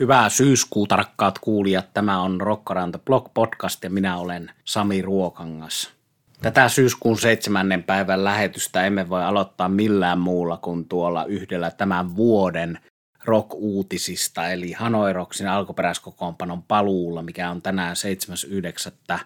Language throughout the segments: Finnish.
Hyvää syyskuuta, rakkaat kuulijat. Tämä on Rokkaranta Blog Podcast ja minä olen Sami Ruokangas. Tätä syyskuun seitsemännen päivän lähetystä emme voi aloittaa millään muulla kuin tuolla yhdellä tämän vuoden rock-uutisista, eli Hanoi Rocksin alkuperäiskokoonpanon paluulla, mikä on tänään 7.9.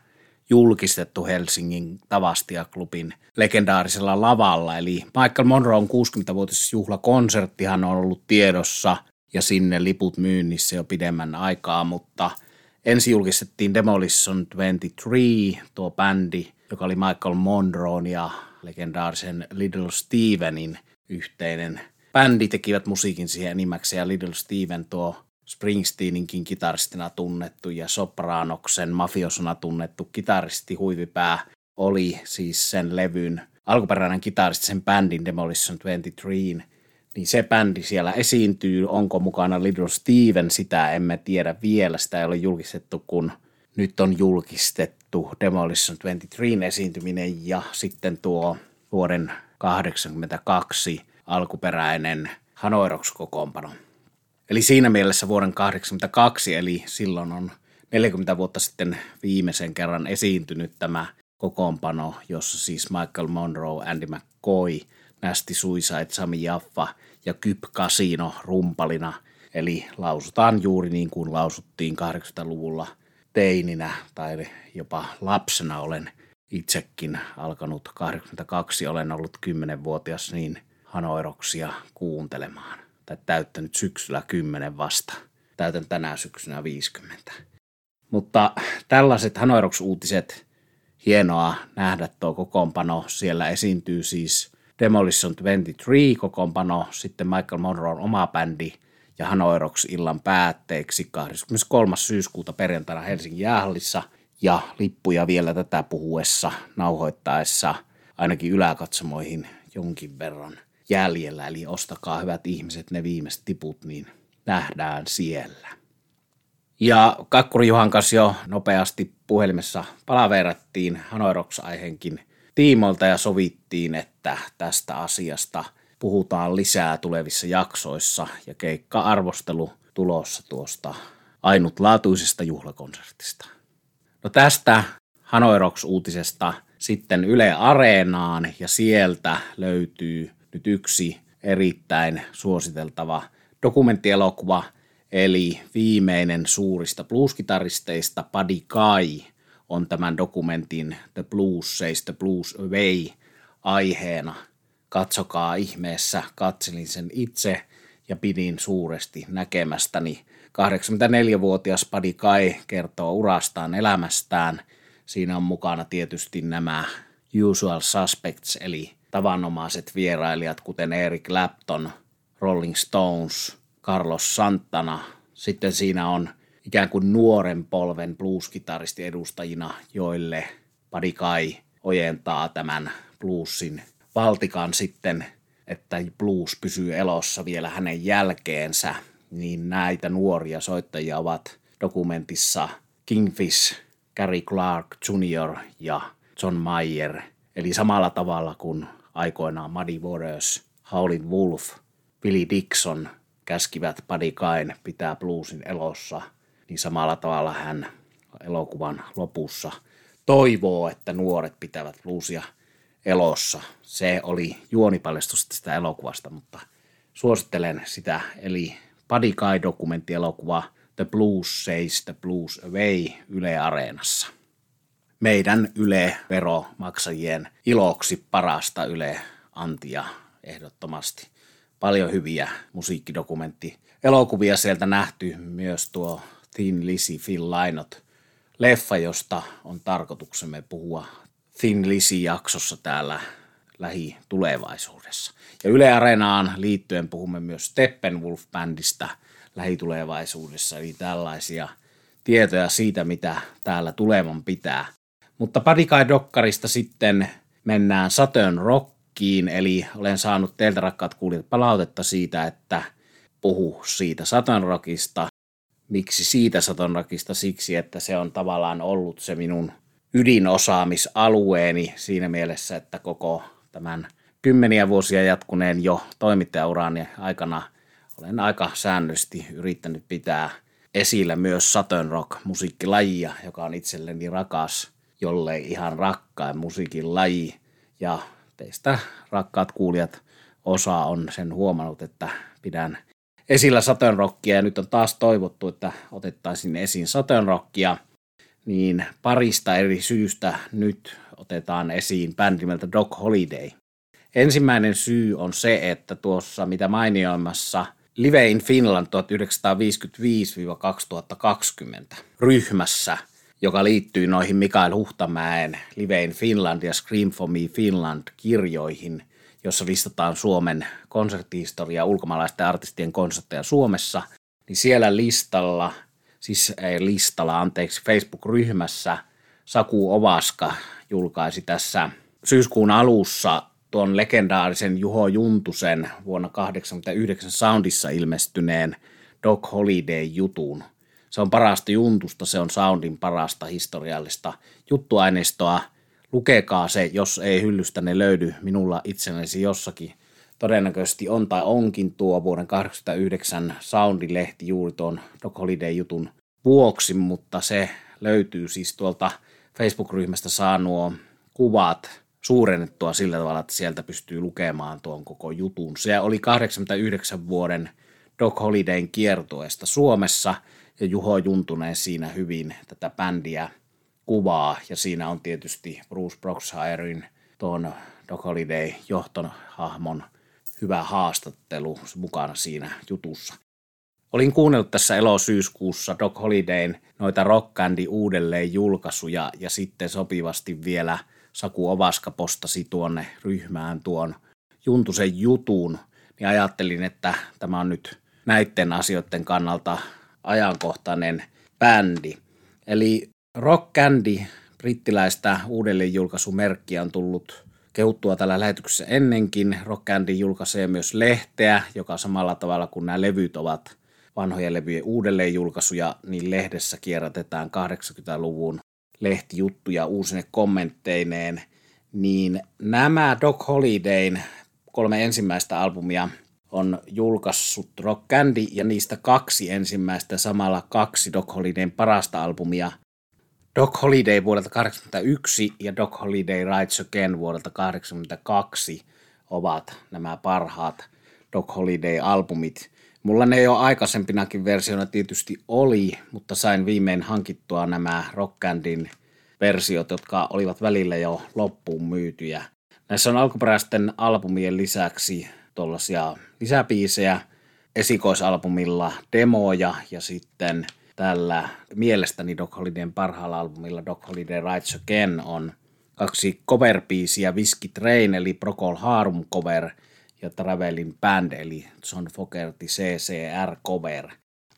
julkistettu Helsingin Tavastia-klubin legendaarisella lavalla. Eli Michael Monroe 60-vuotisjuhlakonserttihan on ollut tiedossa – ja sinne liput myynnissä jo pidemmän aikaa, mutta ensi julkistettiin Demolition 23, tuo bändi, joka oli Michael Monroe ja legendaarisen Little Stevenin yhteinen. Bändi, tekivät musiikin siihen enimmäkseen ja Little Steven tuo Springsteeninkin kitaristina tunnettu ja Sopranoksen mafiosona tunnettu kitaristi huivipää oli siis sen levyn alkuperäinen kitaristi sen bändin Demolition 23 niin se bändi siellä esiintyy. Onko mukana Little Steven, sitä emme tiedä vielä. Sitä ei ole julkistettu, kun nyt on julkistettu Demolition 23 esiintyminen ja sitten tuo vuoden 82 alkuperäinen Hanoiroks kokoonpano. Eli siinä mielessä vuoden 82, eli silloin on 40 vuotta sitten viimeisen kerran esiintynyt tämä kokoonpano, jossa siis Michael Monroe, Andy McCoy – Nasty Suicide, Sami Jaffa ja Kyp Casino rumpalina. Eli lausutaan juuri niin kuin lausuttiin 80-luvulla teininä tai jopa lapsena olen itsekin alkanut 82, olen ollut 10-vuotias niin hanoiroksia kuuntelemaan. Tai täyttänyt syksyllä 10 vasta. Täytän tänä syksynä 50. Mutta tällaiset hanoiroks-uutiset, hienoa nähdä tuo kokoonpano. Siellä esiintyy siis Demolition 23 kokoonpano, sitten Michael Monroe oma bändi ja Hanoi Rocks illan päätteeksi 23. syyskuuta perjantaina Helsingin jäähallissa ja lippuja vielä tätä puhuessa nauhoittaessa ainakin yläkatsomoihin jonkin verran jäljellä. Eli ostakaa hyvät ihmiset ne viimeiset tiput, niin nähdään siellä. Ja Kakkuri Juhan kanssa jo nopeasti puhelimessa palaverattiin Hanoi Rocks-aiheenkin – tiimoilta ja sovittiin, että tästä asiasta puhutaan lisää tulevissa jaksoissa ja keikka-arvostelu tulossa tuosta ainutlaatuisesta juhlakonsertista. No tästä Hanoi Rocks-uutisesta sitten Yle Areenaan ja sieltä löytyy nyt yksi erittäin suositeltava dokumenttielokuva, eli viimeinen suurista blueskitaristeista Buddy Kai – on tämän dokumentin The Blues Says The Blues Away aiheena. Katsokaa ihmeessä, katselin sen itse ja pidin suuresti näkemästäni. 84-vuotias Padi Kai kertoo urastaan elämästään. Siinä on mukana tietysti nämä usual suspects, eli tavanomaiset vierailijat, kuten Eric Clapton, Rolling Stones, Carlos Santana. Sitten siinä on ikään kuin nuoren polven blueskitaristi edustajina, joille Buddy Kai ojentaa tämän bluesin valtikan sitten, että blues pysyy elossa vielä hänen jälkeensä, niin näitä nuoria soittajia ovat dokumentissa Kingfish, Gary Clark Jr. ja John Mayer, eli samalla tavalla kuin aikoinaan Muddy Waters, Howlin' Wolf, Billy Dixon käskivät Buddy Kain pitää bluesin elossa – niin samalla tavalla hän elokuvan lopussa toivoo, että nuoret pitävät bluesia elossa. Se oli juonipaljastus tästä elokuvasta, mutta suosittelen sitä. Eli Buddy Guy-dokumenttielokuva The Blues Says the Blues Away Yle Areenassa. Meidän Yle-veromaksajien iloksi parasta Yle Antia ehdottomasti. Paljon hyviä musiikkidokumentti elokuvia sieltä nähty, myös tuo Thin Lizzy Phil Lainot leffa, josta on tarkoituksemme puhua Thin Lizzy-jaksossa täällä lähitulevaisuudessa. Ja Yle Areenaan liittyen puhumme myös Steppenwolf-bändistä lähitulevaisuudessa, eli tällaisia tietoja siitä, mitä täällä tulevan pitää. Mutta Padikai Dokkarista sitten mennään Saturn Rockiin, eli olen saanut teiltä rakkaat kuulijat palautetta siitä, että puhu siitä Saturn Rockista Miksi siitä satonrakista? Siksi, että se on tavallaan ollut se minun ydinosaamisalueeni siinä mielessä, että koko tämän kymmeniä vuosia jatkuneen jo toimittajaurani aikana olen aika säännöllisesti yrittänyt pitää esillä myös Southern Rock musiikkilajia, joka on itselleni rakas, jollei ihan rakkain musiikin laji. Ja teistä rakkaat kuulijat osa on sen huomannut, että pidän esillä Southern Rockia ja nyt on taas toivottu, että otettaisiin esiin Southern Rockia, niin parista eri syystä nyt otetaan esiin bändi nimeltä Dog Holiday. Ensimmäinen syy on se, että tuossa mitä mainioimassa Live in Finland 1955-2020 ryhmässä, joka liittyy noihin Mikael Huhtamäen Live in Finland ja Scream for Me Finland kirjoihin, jossa listataan Suomen konserttihistoria ulkomaalaisten artistien konsertteja Suomessa, niin siellä listalla, siis ei listalla, anteeksi, Facebook-ryhmässä Saku Ovaska julkaisi tässä syyskuun alussa tuon legendaarisen Juho Juntusen vuonna 1989 Soundissa ilmestyneen Dog Holiday-jutun. Se on parasta Juntusta, se on Soundin parasta historiallista juttuaineistoa. Lukekaa se, jos ei hyllystä ne löydy minulla itsenäsi jossakin. Todennäköisesti on tai onkin tuo vuoden 1989 Soundin-lehti juuri tuon Dog Holiday-jutun vuoksi, mutta se löytyy siis tuolta Facebook-ryhmästä saa nuo kuvat suurennettua sillä tavalla, että sieltä pystyy lukemaan tuon koko jutun. Se oli 89 vuoden Doc Holidayn kiertueesta Suomessa ja Juho Juntunen siinä hyvin tätä bändiä kuvaa ja siinä on tietysti Bruce Broxhirein tuon Doc Holiday johtohahmon hyvä haastattelu mukana siinä jutussa. Olin kuunnellut tässä elosyyskuussa Doc Holidayn noita Rock uudelleen julkaisuja ja sitten sopivasti vielä – Saku Ovaska postasi tuonne ryhmään tuon Juntusen jutun, niin ajattelin, että tämä on nyt näiden asioiden kannalta ajankohtainen bändi. Eli Rock Candy, brittiläistä uudelleenjulkaisumerkkiä on tullut kehuttua tällä lähetyksessä ennenkin. Rock Candy julkaisee myös lehteä, joka samalla tavalla kuin nämä levyt ovat vanhojen levyjen uudelleenjulkaisuja, niin lehdessä kierrätetään 80-luvun lehtijuttuja uusine kommentteineen, niin nämä Doc Holidayn kolme ensimmäistä albumia on julkaissut Rock Candy ja niistä kaksi ensimmäistä samalla kaksi Doc Holidayn parasta albumia. Doc Holiday vuodelta 1981 ja Doc Holiday Rides Again vuodelta 1982 ovat nämä parhaat Doc Holiday-albumit. Mulla ne jo aikaisempinakin versioina tietysti oli, mutta sain viimein hankittua nämä Rockandin versiot, jotka olivat välillä jo loppuun myytyjä. Näissä on alkuperäisten albumien lisäksi tuollaisia lisäpiisejä, esikoisalbumilla demoja ja sitten tällä mielestäni Doc Holidayn parhaalla albumilla Doc Holiday Rides Again on kaksi cover-biisiä, Whiskey Train eli Procol Harum cover ja Travelin Band eli John Fogerty CCR cover.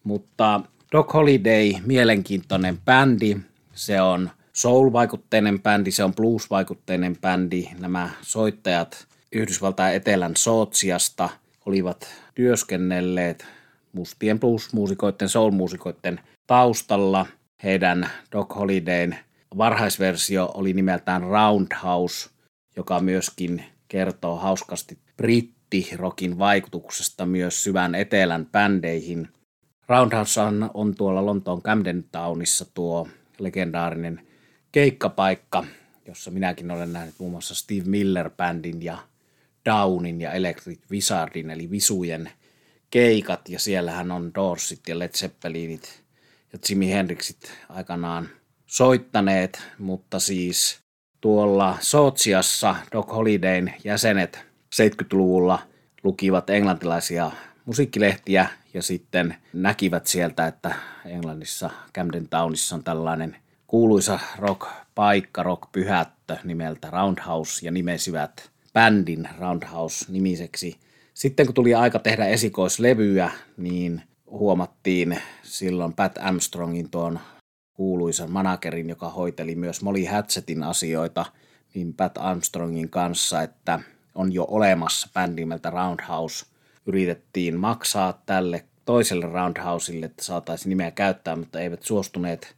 Mutta Doc Holiday, mielenkiintoinen bändi, se on soul-vaikutteinen bändi, se on blues-vaikutteinen bändi. Nämä soittajat Yhdysvaltain etelän Sootsiasta olivat työskennelleet mustien blues-muusikoiden, soul-muusikoiden taustalla. Heidän Doc Holidayn varhaisversio oli nimeltään Roundhouse, joka myöskin kertoo hauskasti brittirokin vaikutuksesta myös syvän etelän bändeihin. Roundhouse on, tuolla Lontoon Camden Townissa tuo legendaarinen keikkapaikka, jossa minäkin olen nähnyt muun muassa Steve Miller-bändin ja Downin ja Electric Wizardin eli Visujen keikat ja siellähän on Doorsit ja Led Zeppelinit ja Jimi Hendrixit aikanaan soittaneet, mutta siis tuolla Sootsiassa Doc Holidayn jäsenet 70-luvulla lukivat englantilaisia musiikkilehtiä ja sitten näkivät sieltä, että Englannissa Camden Townissa on tällainen kuuluisa rock-paikka, rock-pyhättö nimeltä Roundhouse ja nimesivät bändin Roundhouse-nimiseksi. Sitten kun tuli aika tehdä esikoislevyä, niin huomattiin silloin Pat Armstrongin tuon kuuluisan managerin, joka hoiteli myös Molly Hatchetin asioita, niin Pat Armstrongin kanssa, että on jo olemassa bändi nimeltä Roundhouse. Yritettiin maksaa tälle toiselle Roundhouseille, että saataisiin nimeä käyttää, mutta eivät suostuneet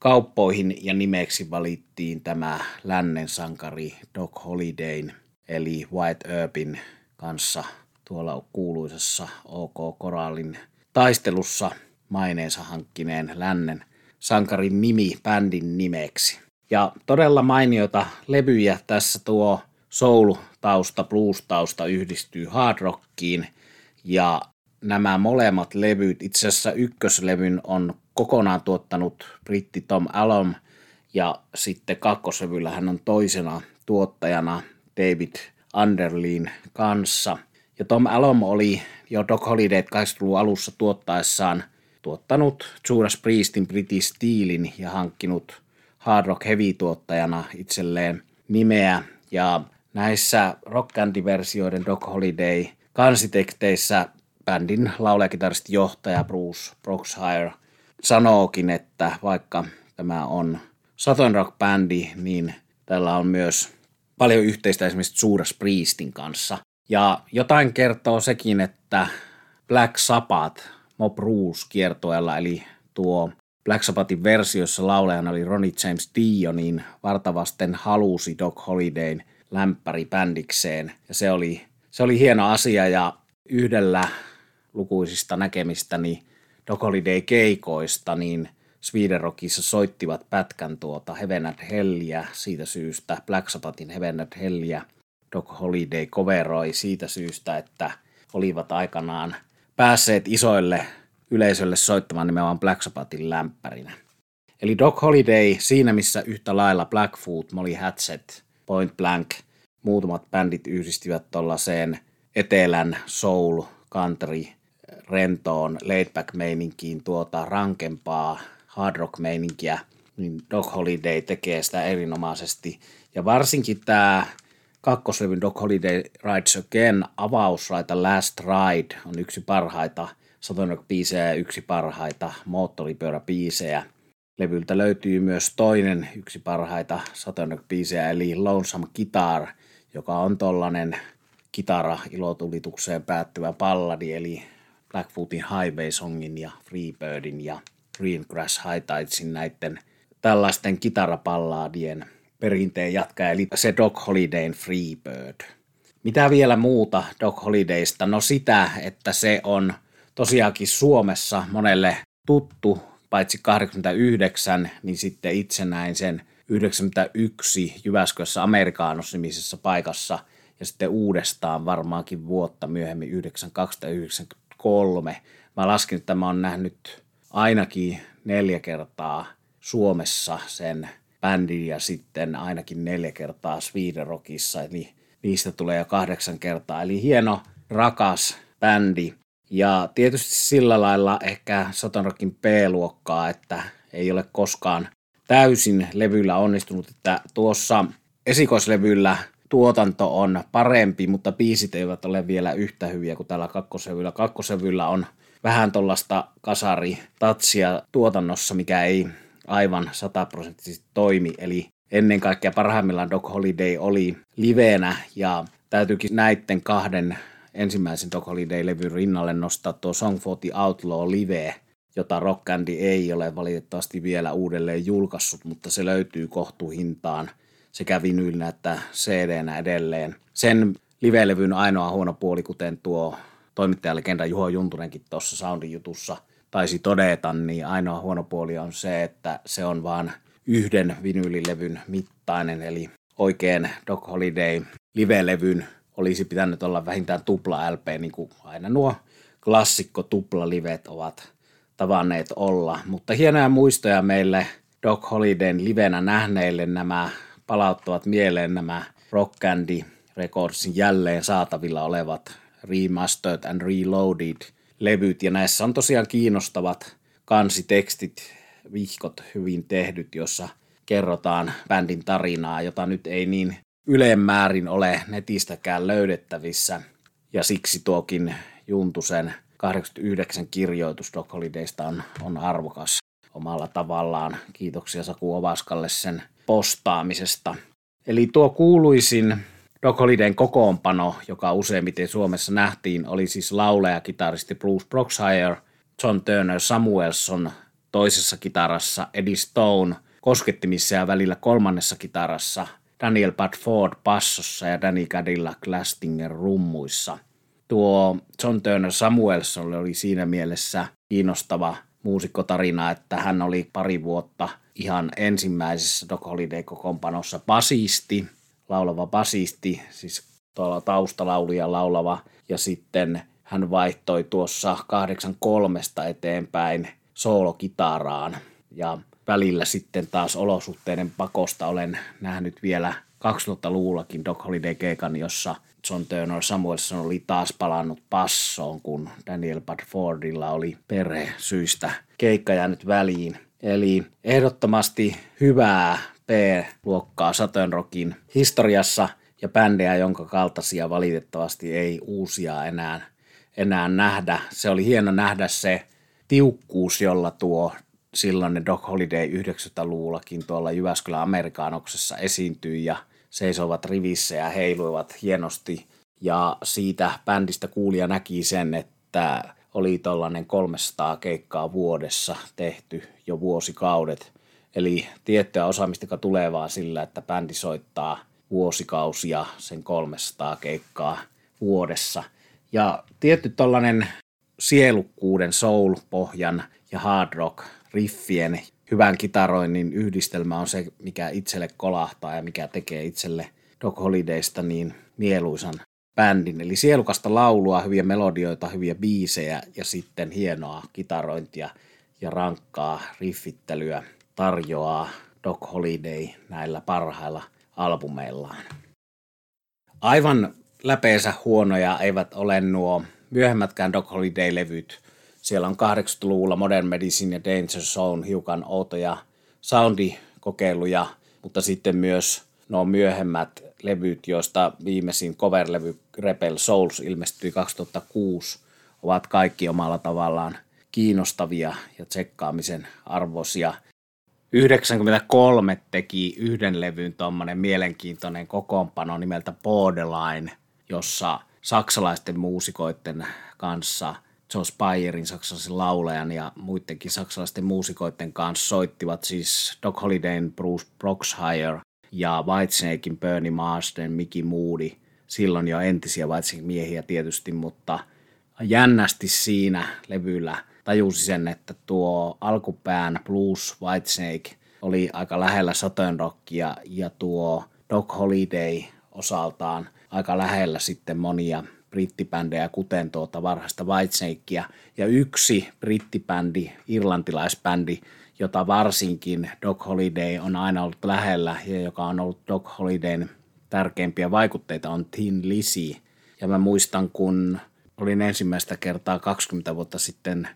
kauppoihin ja nimeksi valittiin tämä lännen sankari Doc Holidayn eli White Earpin kanssa tuolla kuuluisessa OK Korallin taistelussa maineensa hankkineen lännen sankarin nimi bändin nimeksi. Ja todella mainiota levyjä tässä tuo soul-tausta, blues-tausta yhdistyy hard rockiin ja nämä molemmat levyt, itse asiassa ykköslevyn on kokonaan tuottanut britti Tom Alom ja sitten kakkoslevyllä hän on toisena tuottajana David Underlin kanssa. Ja Tom Alom oli jo Doc Holiday 80-luvun alussa tuottaessaan tuottanut Judas Priestin British Steelin ja hankkinut hard rock heavy tuottajana itselleen nimeä. Ja näissä rock versioiden Doc Holiday kansitekteissä bändin laulajakitaristi johtaja Bruce Broxhire sanookin, että vaikka tämä on Southern Rock-bändi, niin tällä on myös paljon yhteistä esimerkiksi Judas Priestin kanssa. Ja jotain kertoo sekin, että Black Sabbath Mob Rules kiertoella, eli tuo Black Sabbathin versiossa laulajana oli Ronnie James Dio, niin vartavasten halusi Doc Holidayn lämpäri bändikseen. Ja se oli, se oli hieno asia ja yhdellä lukuisista näkemistäni Doc Holiday keikoista, niin Sweden soittivat pätkän tuota Heaven and Hellia siitä syystä, Black Sabbathin Heaven and Hellia. Doc Holiday coveroi siitä syystä, että olivat aikanaan päässeet isoille yleisölle soittamaan nimenomaan Black Sabbathin lämpärinä. Eli Doc Holiday siinä missä yhtä lailla Blackfoot, Molly Hatchet, Point Blank, muutamat bändit yhdistivät tuollaiseen etelän soul, country, rentoon, laidback meininkiin tuota rankempaa hard rock meininkiä, niin Doc Holiday tekee sitä erinomaisesti. Ja varsinkin tämä kakkoslevyn Doc Holiday Rides Again avausraita Last Ride on yksi parhaita Southern biisejä ja yksi parhaita moottoripyöräbiisejä. Levyltä löytyy myös toinen yksi parhaita Southern biisejä eli Lonesome Guitar, joka on tollanen kitara ilotulitukseen päättyvä palladi, eli Blackfootin Highway Songin ja Freebirdin ja Green Grass High Tidesin näiden tällaisten kitarapallaadien perinteen jatkaa, eli se Doc Holidayn Freebird. Mitä vielä muuta Doc Holidaysta? No sitä, että se on tosiaankin Suomessa monelle tuttu, paitsi 89, niin sitten itse näin sen 91 Jyväskylässä Amerikaanos-nimisessä paikassa ja sitten uudestaan varmaankin vuotta myöhemmin 92 Mä laskin, että mä oon nähnyt ainakin neljä kertaa Suomessa sen bändin ja sitten ainakin neljä kertaa Sweden Rockissa, eli niistä tulee jo kahdeksan kertaa. Eli hieno, rakas bändi. Ja tietysti sillä lailla ehkä Sotonrockin B-luokkaa, että ei ole koskaan täysin levyllä onnistunut, että tuossa esikoislevyllä tuotanto on parempi, mutta biisit eivät ole vielä yhtä hyviä kuin tällä kakkosevyllä. Kakkosevyllä on vähän tuollaista kasaritatsia tuotannossa, mikä ei aivan sataprosenttisesti toimi. Eli ennen kaikkea parhaimmillaan Doc Holiday oli liveenä ja täytyykin näiden kahden ensimmäisen Doc Holiday-levyn rinnalle nostaa tuo Song for the Outlaw live, jota Rock Candy ei ole valitettavasti vielä uudelleen julkaissut, mutta se löytyy kohtuuhintaan sekä vinyylinä että cd edelleen. Sen live-levyn ainoa huono puoli, kuten tuo toimittajalegenda Juho Juntunenkin tuossa Soundin jutussa taisi todeta, niin ainoa huono puoli on se, että se on vain yhden vinyylilevyn mittainen, eli oikein Doc Holiday live-levyn olisi pitänyt olla vähintään tupla LP, niin kuin aina nuo klassikko tupla-livet ovat tavanneet olla. Mutta hienoja muistoja meille Doc Holidayn livenä nähneille nämä palauttavat mieleen nämä Rock Candy Recordsin jälleen saatavilla olevat Remastered and Reloaded levyt. Ja näissä on tosiaan kiinnostavat kansitekstit, vihkot hyvin tehdyt, jossa kerrotaan bändin tarinaa, jota nyt ei niin ylemmäärin ole netistäkään löydettävissä. Ja siksi tuokin Juntusen 89 kirjoitus Doc on, on arvokas omalla tavallaan. Kiitoksia Saku Ovaskalle sen postaamisesta. Eli tuo kuuluisin Doc Holidayn kokoonpano, joka useimmiten Suomessa nähtiin, oli siis laulaja, kitaristi Bruce Broxhire, John Turner Samuelson toisessa kitarassa, Eddie Stone koskettimissa ja välillä kolmannessa kitarassa, Daniel Bad Ford bassossa ja Danny Cadillac Glastinger rummuissa. tuo John Turner Samuelson oli siinä mielessä kiinnostava muusikkotarina, että hän oli pari vuotta ihan ensimmäisessä Doc Holiday-kokoonpanossa basisti, laulava basisti, siis tuolla taustalaulija laulava, ja sitten hän vaihtoi tuossa 83 eteenpäin soolokitaraan, ja välillä sitten taas olosuhteiden pakosta olen nähnyt vielä 2000-luvullakin Doc Holiday-keikan, jossa John Turner Samuelson oli taas palannut passoon, kun Daniel Badfordilla oli perhe syistä keikka jäänyt väliin. Eli ehdottomasti hyvää P-luokkaa Saturn Rockin historiassa ja bändejä, jonka kaltaisia valitettavasti ei uusia enää, enää nähdä. Se oli hieno nähdä se tiukkuus, jolla tuo silloin Doc Holiday 90-luvullakin tuolla Jyväskylän Amerikaanoksessa esiintyi ja seisovat rivissä ja heiluivat hienosti. Ja siitä bändistä kuulija näki sen, että oli tuollainen 300 keikkaa vuodessa tehty jo vuosikaudet. Eli tiettyä osaamista, joka tulee vaan sillä, että bändi soittaa vuosikausia sen 300 keikkaa vuodessa. Ja tietty tuollainen sielukkuuden, soul-pohjan ja hard rock riffien hyvän kitaroinnin yhdistelmä on se, mikä itselle kolahtaa ja mikä tekee itselle Doc Holidaysta niin mieluisan bändin. Eli sielukasta laulua, hyviä melodioita, hyviä biisejä ja sitten hienoa kitarointia ja rankkaa riffittelyä tarjoaa Doc Holiday näillä parhailla albumeillaan. Aivan läpeensä huonoja eivät ole nuo myöhemmätkään Doc Holiday-levyt. Siellä on 80-luvulla Modern Medicine ja Danger Zone hiukan outoja soundikokeiluja, mutta sitten myös nuo myöhemmät levyt, joista viimeisin cover-levy Rebel Souls ilmestyi 2006, ovat kaikki omalla tavallaan kiinnostavia ja tsekkaamisen arvoisia. 93 teki yhden levyn tuommoinen mielenkiintoinen kokoonpano nimeltä Borderline, jossa saksalaisten muusikoiden kanssa Joe Spyerin saksalaisen laulajan ja muidenkin saksalaisten muusikoiden kanssa soittivat siis Doc Holidayn Bruce Broxhire ja Whitesnakein Bernie Marsden, Mickey Moody, silloin jo entisiä Whitesnake-miehiä tietysti, mutta jännästi siinä levyllä tajusi sen, että tuo alkupään Blues Whitesnake oli aika lähellä Southern Rockia ja tuo Doc Holiday osaltaan aika lähellä sitten monia brittibändejä, kuten tuota varhaista Whitesnakea. Ja yksi brittibändi, irlantilaisbändi, jota varsinkin Doc Holiday on aina ollut lähellä ja joka on ollut Doc Holidayn tärkeimpiä vaikutteita on Tin Lizzy. Ja mä muistan, kun olin ensimmäistä kertaa 20 vuotta sitten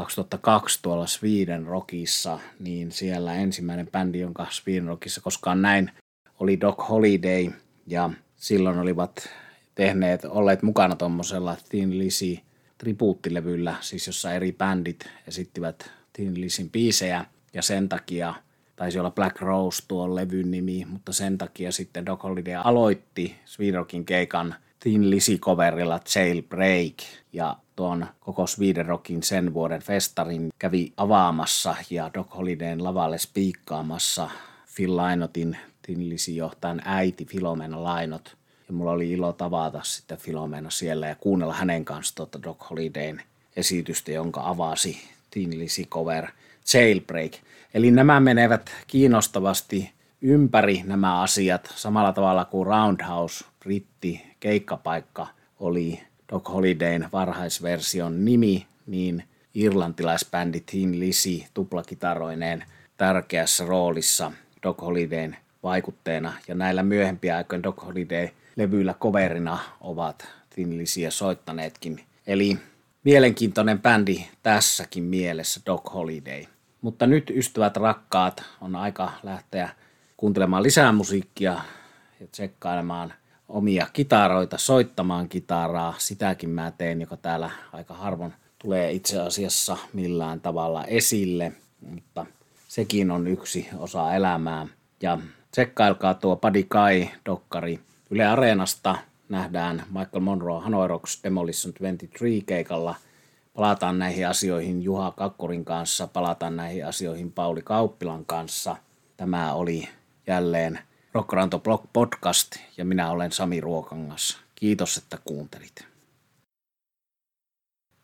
2002 tuolla Sweden Rockissa, niin siellä ensimmäinen bändi, jonka Sweden Rockissa koskaan näin, oli Doc Holiday ja silloin olivat tehneet, olleet mukana tuommoisella Tin Lizzy tribuuttilevyllä, siis jossa eri bändit esittivät Tin Lizzyn biisejä. Ja sen takia taisi olla Black Rose tuo levyn nimi, mutta sen takia sitten Doc Holiday aloitti Swedenrockin keikan Tin Lizzy-coverilla Jailbreak. Ja tuon koko Sweden Rockin sen vuoden festarin kävi avaamassa ja Doc Holidayn lavalle spiikkaamassa Phil Lainotin Tin Lizzy johtajan äiti Filomena Lainot. Ja mulla oli ilo tavata sitten Filomena siellä ja kuunnella hänen kanssa tuota Doc Holidayn esitystä, jonka avasi Tin Lizzy cover Jailbreak. Eli nämä menevät kiinnostavasti ympäri nämä asiat samalla tavalla kuin Roundhouse, britti, keikkapaikka oli Doc Holidayn varhaisversion nimi, niin irlantilaisbändi Tin Lizzy tuplakitaroineen tärkeässä roolissa Doc Holidayn vaikutteena. Ja näillä myöhempiä aikoina Doc Holiday-levyillä coverina ovat Tin Lizzyä soittaneetkin. Eli mielenkiintoinen bändi tässäkin mielessä Doc Holiday. Mutta nyt ystävät rakkaat, on aika lähteä kuuntelemaan lisää musiikkia ja tsekkailemaan omia kitaroita, soittamaan kitaraa. Sitäkin mä teen, joka täällä aika harvoin tulee itse asiassa millään tavalla esille, mutta sekin on yksi osa elämää. Ja tsekkailkaa tuo Buddy Kai-dokkari Yle Areenasta. Nähdään Michael Monroe Hanoi Rocks Demolition 23 keikalla. Palataan näihin asioihin Juha Kakkorin kanssa, palataan näihin asioihin Pauli Kauppilan kanssa. Tämä oli jälleen Rockranto Blog podcast ja minä olen Sami Ruokangas. Kiitos, että kuuntelit.